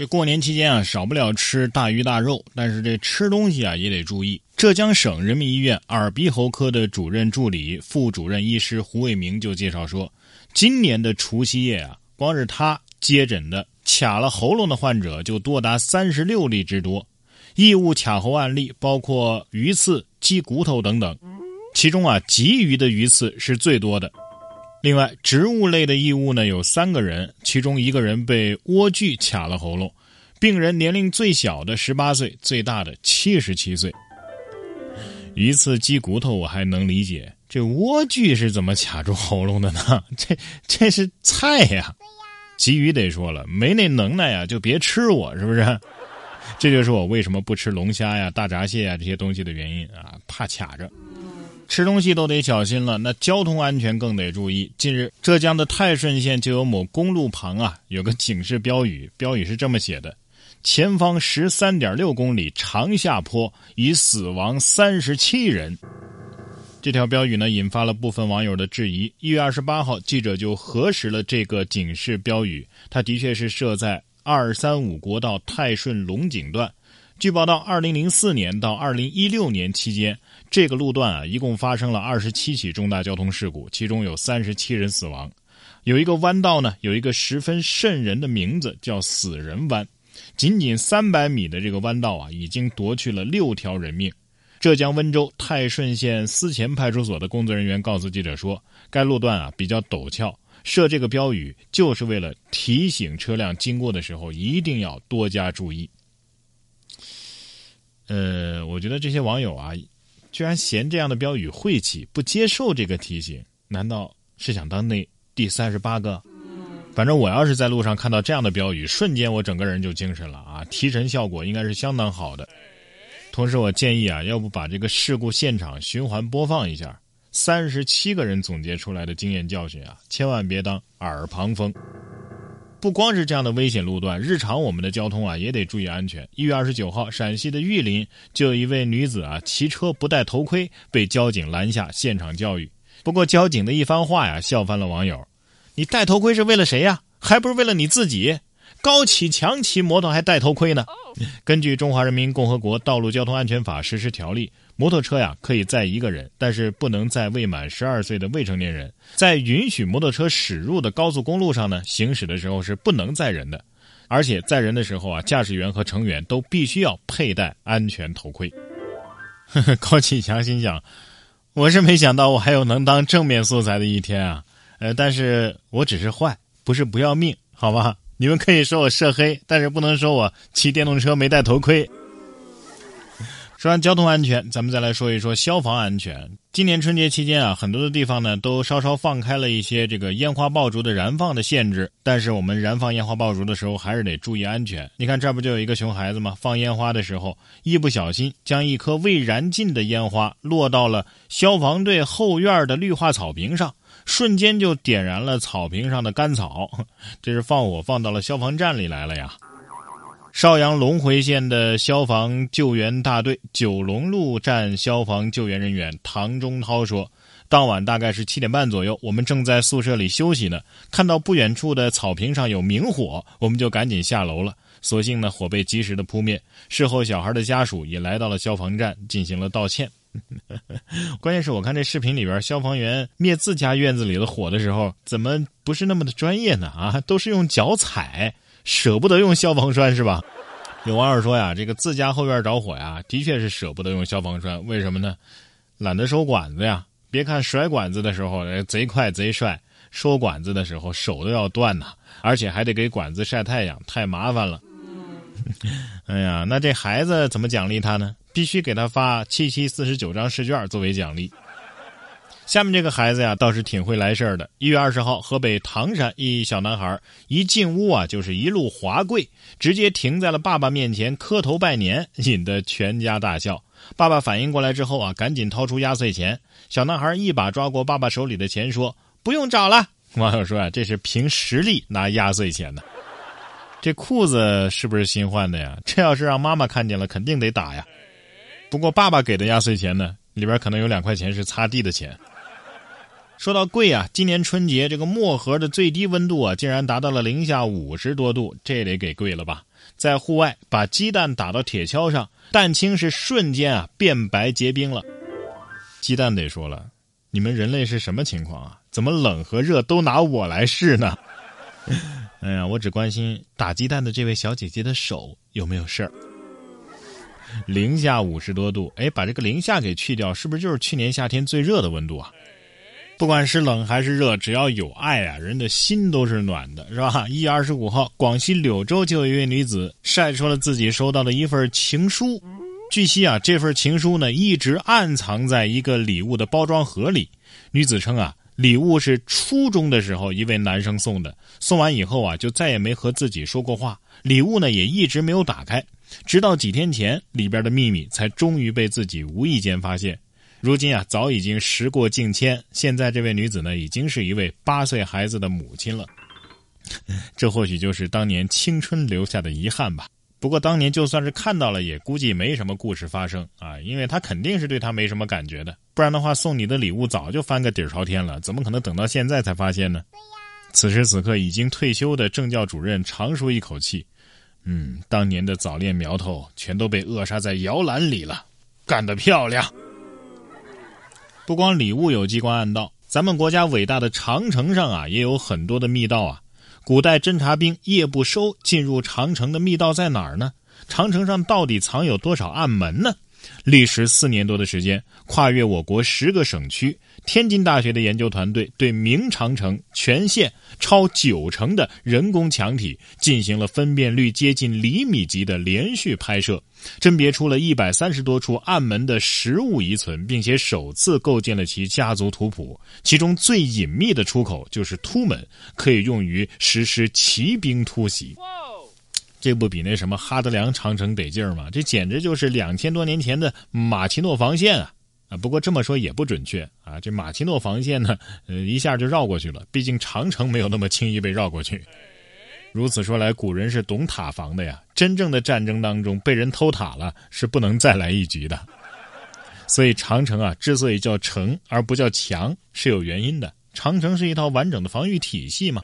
这过年期间啊，少不了吃大鱼大肉，但是这吃东西啊也得注意。浙江省人民医院耳鼻喉科的主任助理、副主任医师胡伟明就介绍说，今年的除夕夜啊，光是他接诊的卡了喉咙的患者就多达三十六例之多，异物卡喉案例包括鱼刺、鸡骨头等等，其中啊，鲫鱼的鱼刺是最多的。另外，植物类的异物呢有三个人，其中一个人被莴苣卡了喉咙，病人年龄最小的十八岁，最大的七十七岁。鱼刺、鸡骨头我还能理解，这莴苣是怎么卡住喉咙的呢？这这是菜呀！鲫鱼得说了，没那能耐呀，就别吃我，是不是？这就是我为什么不吃龙虾呀、大闸蟹呀这些东西的原因啊，怕卡着。吃东西都得小心了，那交通安全更得注意。近日，浙江的泰顺县就有某公路旁啊有个警示标语，标语是这么写的：“前方十三点六公里长下坡，已死亡三十七人。”这条标语呢引发了部分网友的质疑。一月二十八号，记者就核实了这个警示标语，它的确是设在二三五国道泰顺龙井段。据报道，二零零四年到二零一六年期间，这个路段啊，一共发生了二十七起重大交通事故，其中有三十七人死亡。有一个弯道呢，有一个十分瘆人的名字，叫“死人弯”。仅仅三百米的这个弯道啊，已经夺去了六条人命。浙江温州泰顺县思前派出所的工作人员告诉记者说，该路段啊比较陡峭，设这个标语就是为了提醒车辆经过的时候一定要多加注意。呃，我觉得这些网友啊，居然嫌这样的标语晦气，不接受这个提醒，难道是想当那第三十八个？反正我要是在路上看到这样的标语，瞬间我整个人就精神了啊，提神效果应该是相当好的。同时，我建议啊，要不把这个事故现场循环播放一下，三十七个人总结出来的经验教训啊，千万别当耳旁风。不光是这样的危险路段，日常我们的交通啊也得注意安全。一月二十九号，陕西的玉林就有一位女子啊骑车不戴头盔，被交警拦下现场教育。不过交警的一番话呀，笑翻了网友：“你戴头盔是为了谁呀？还不是为了你自己？高启强骑摩托还戴头盔呢。”根据《中华人民共和国道路交通安全法实施条例》。摩托车呀，可以载一个人，但是不能载未满十二岁的未成年人。在允许摩托车驶入的高速公路上呢，行驶的时候是不能载人的，而且载人的时候啊，驾驶员和乘员都必须要佩戴安全头盔。高启强心想：我是没想到我还有能当正面素材的一天啊！呃，但是我只是坏，不是不要命，好吧？你们可以说我涉黑，但是不能说我骑电动车没戴头盔。说完交通安全，咱们再来说一说消防安全。今年春节期间啊，很多的地方呢都稍稍放开了一些这个烟花爆竹的燃放的限制，但是我们燃放烟花爆竹的时候还是得注意安全。你看这不就有一个熊孩子吗？放烟花的时候一不小心将一颗未燃尽的烟花落到了消防队后院的绿化草坪上，瞬间就点燃了草坪上的干草，这是放火放到了消防站里来了呀。邵阳龙回县的消防救援大队九龙路站消防救援人员唐中涛说：“当晚大概是七点半左右，我们正在宿舍里休息呢，看到不远处的草坪上有明火，我们就赶紧下楼了。所幸呢，火被及时的扑灭。事后，小孩的家属也来到了消防站进行了道歉。关键是我看这视频里边，消防员灭自家院子里的火的时候，怎么不是那么的专业呢？啊，都是用脚踩。”舍不得用消防栓是吧？有网友说呀，这个自家后院着火呀，的确是舍不得用消防栓。为什么呢？懒得收管子呀。别看甩管子的时候贼快贼帅，收管子的时候手都要断呐，而且还得给管子晒太阳，太麻烦了。哎呀，那这孩子怎么奖励他呢？必须给他发七七四十九张试卷作为奖励。下面这个孩子呀，倒是挺会来事儿的。一月二十号，河北唐山一小男孩一进屋啊，就是一路滑跪，直接停在了爸爸面前磕头拜年，引得全家大笑。爸爸反应过来之后啊，赶紧掏出压岁钱。小男孩一把抓过爸爸手里的钱，说：“不用找了。”网友说啊，这是凭实力拿压岁钱的。这裤子是不是新换的呀？这要是让妈妈看见了，肯定得打呀。不过爸爸给的压岁钱呢，里边可能有两块钱是擦地的钱。说到贵啊，今年春节这个漠河的最低温度啊，竟然达到了零下五十多度，这得给贵了吧？在户外把鸡蛋打到铁锹上，蛋清是瞬间啊变白结冰了。鸡蛋得说了，你们人类是什么情况啊？怎么冷和热都拿我来试呢？哎呀，我只关心打鸡蛋的这位小姐姐的手有没有事儿。零下五十多度，哎，把这个零下给去掉，是不是就是去年夏天最热的温度啊？不管是冷还是热，只要有爱啊，人的心都是暖的，是吧？一月二十五号，广西柳州就有一位女子晒出了自己收到的一份情书。据悉啊，这份情书呢一直暗藏在一个礼物的包装盒里。女子称啊，礼物是初中的时候一位男生送的，送完以后啊就再也没和自己说过话，礼物呢也一直没有打开，直到几天前，里边的秘密才终于被自己无意间发现。如今啊，早已经时过境迁。现在这位女子呢，已经是一位八岁孩子的母亲了。这或许就是当年青春留下的遗憾吧。不过当年就算是看到了，也估计没什么故事发生啊，因为他肯定是对他没什么感觉的。不然的话，送你的礼物早就翻个底儿朝天了，怎么可能等到现在才发现呢？此时此刻，已经退休的政教主任长舒一口气：“嗯，当年的早恋苗头全都被扼杀在摇篮里了，干得漂亮！”不光礼物有机关暗道，咱们国家伟大的长城上啊，也有很多的密道啊。古代侦察兵夜不收进入长城的密道在哪儿呢？长城上到底藏有多少暗门呢？历时四年多的时间，跨越我国十个省区，天津大学的研究团队对明长城全线超九成的人工墙体进行了分辨率接近厘米级的连续拍摄，甄别出了一百三十多处暗门的实物遗存，并且首次构建了其家族图谱。其中最隐秘的出口就是突门，可以用于实施骑兵突袭。这不比那什么哈德良长城得劲儿吗？这简直就是两千多年前的马奇诺防线啊！啊，不过这么说也不准确啊。这马奇诺防线呢，呃，一下就绕过去了。毕竟长城没有那么轻易被绕过去。如此说来，古人是懂塔防的呀。真正的战争当中，被人偷塔了是不能再来一局的。所以长城啊，之所以叫城而不叫墙，是有原因的。长城是一套完整的防御体系嘛。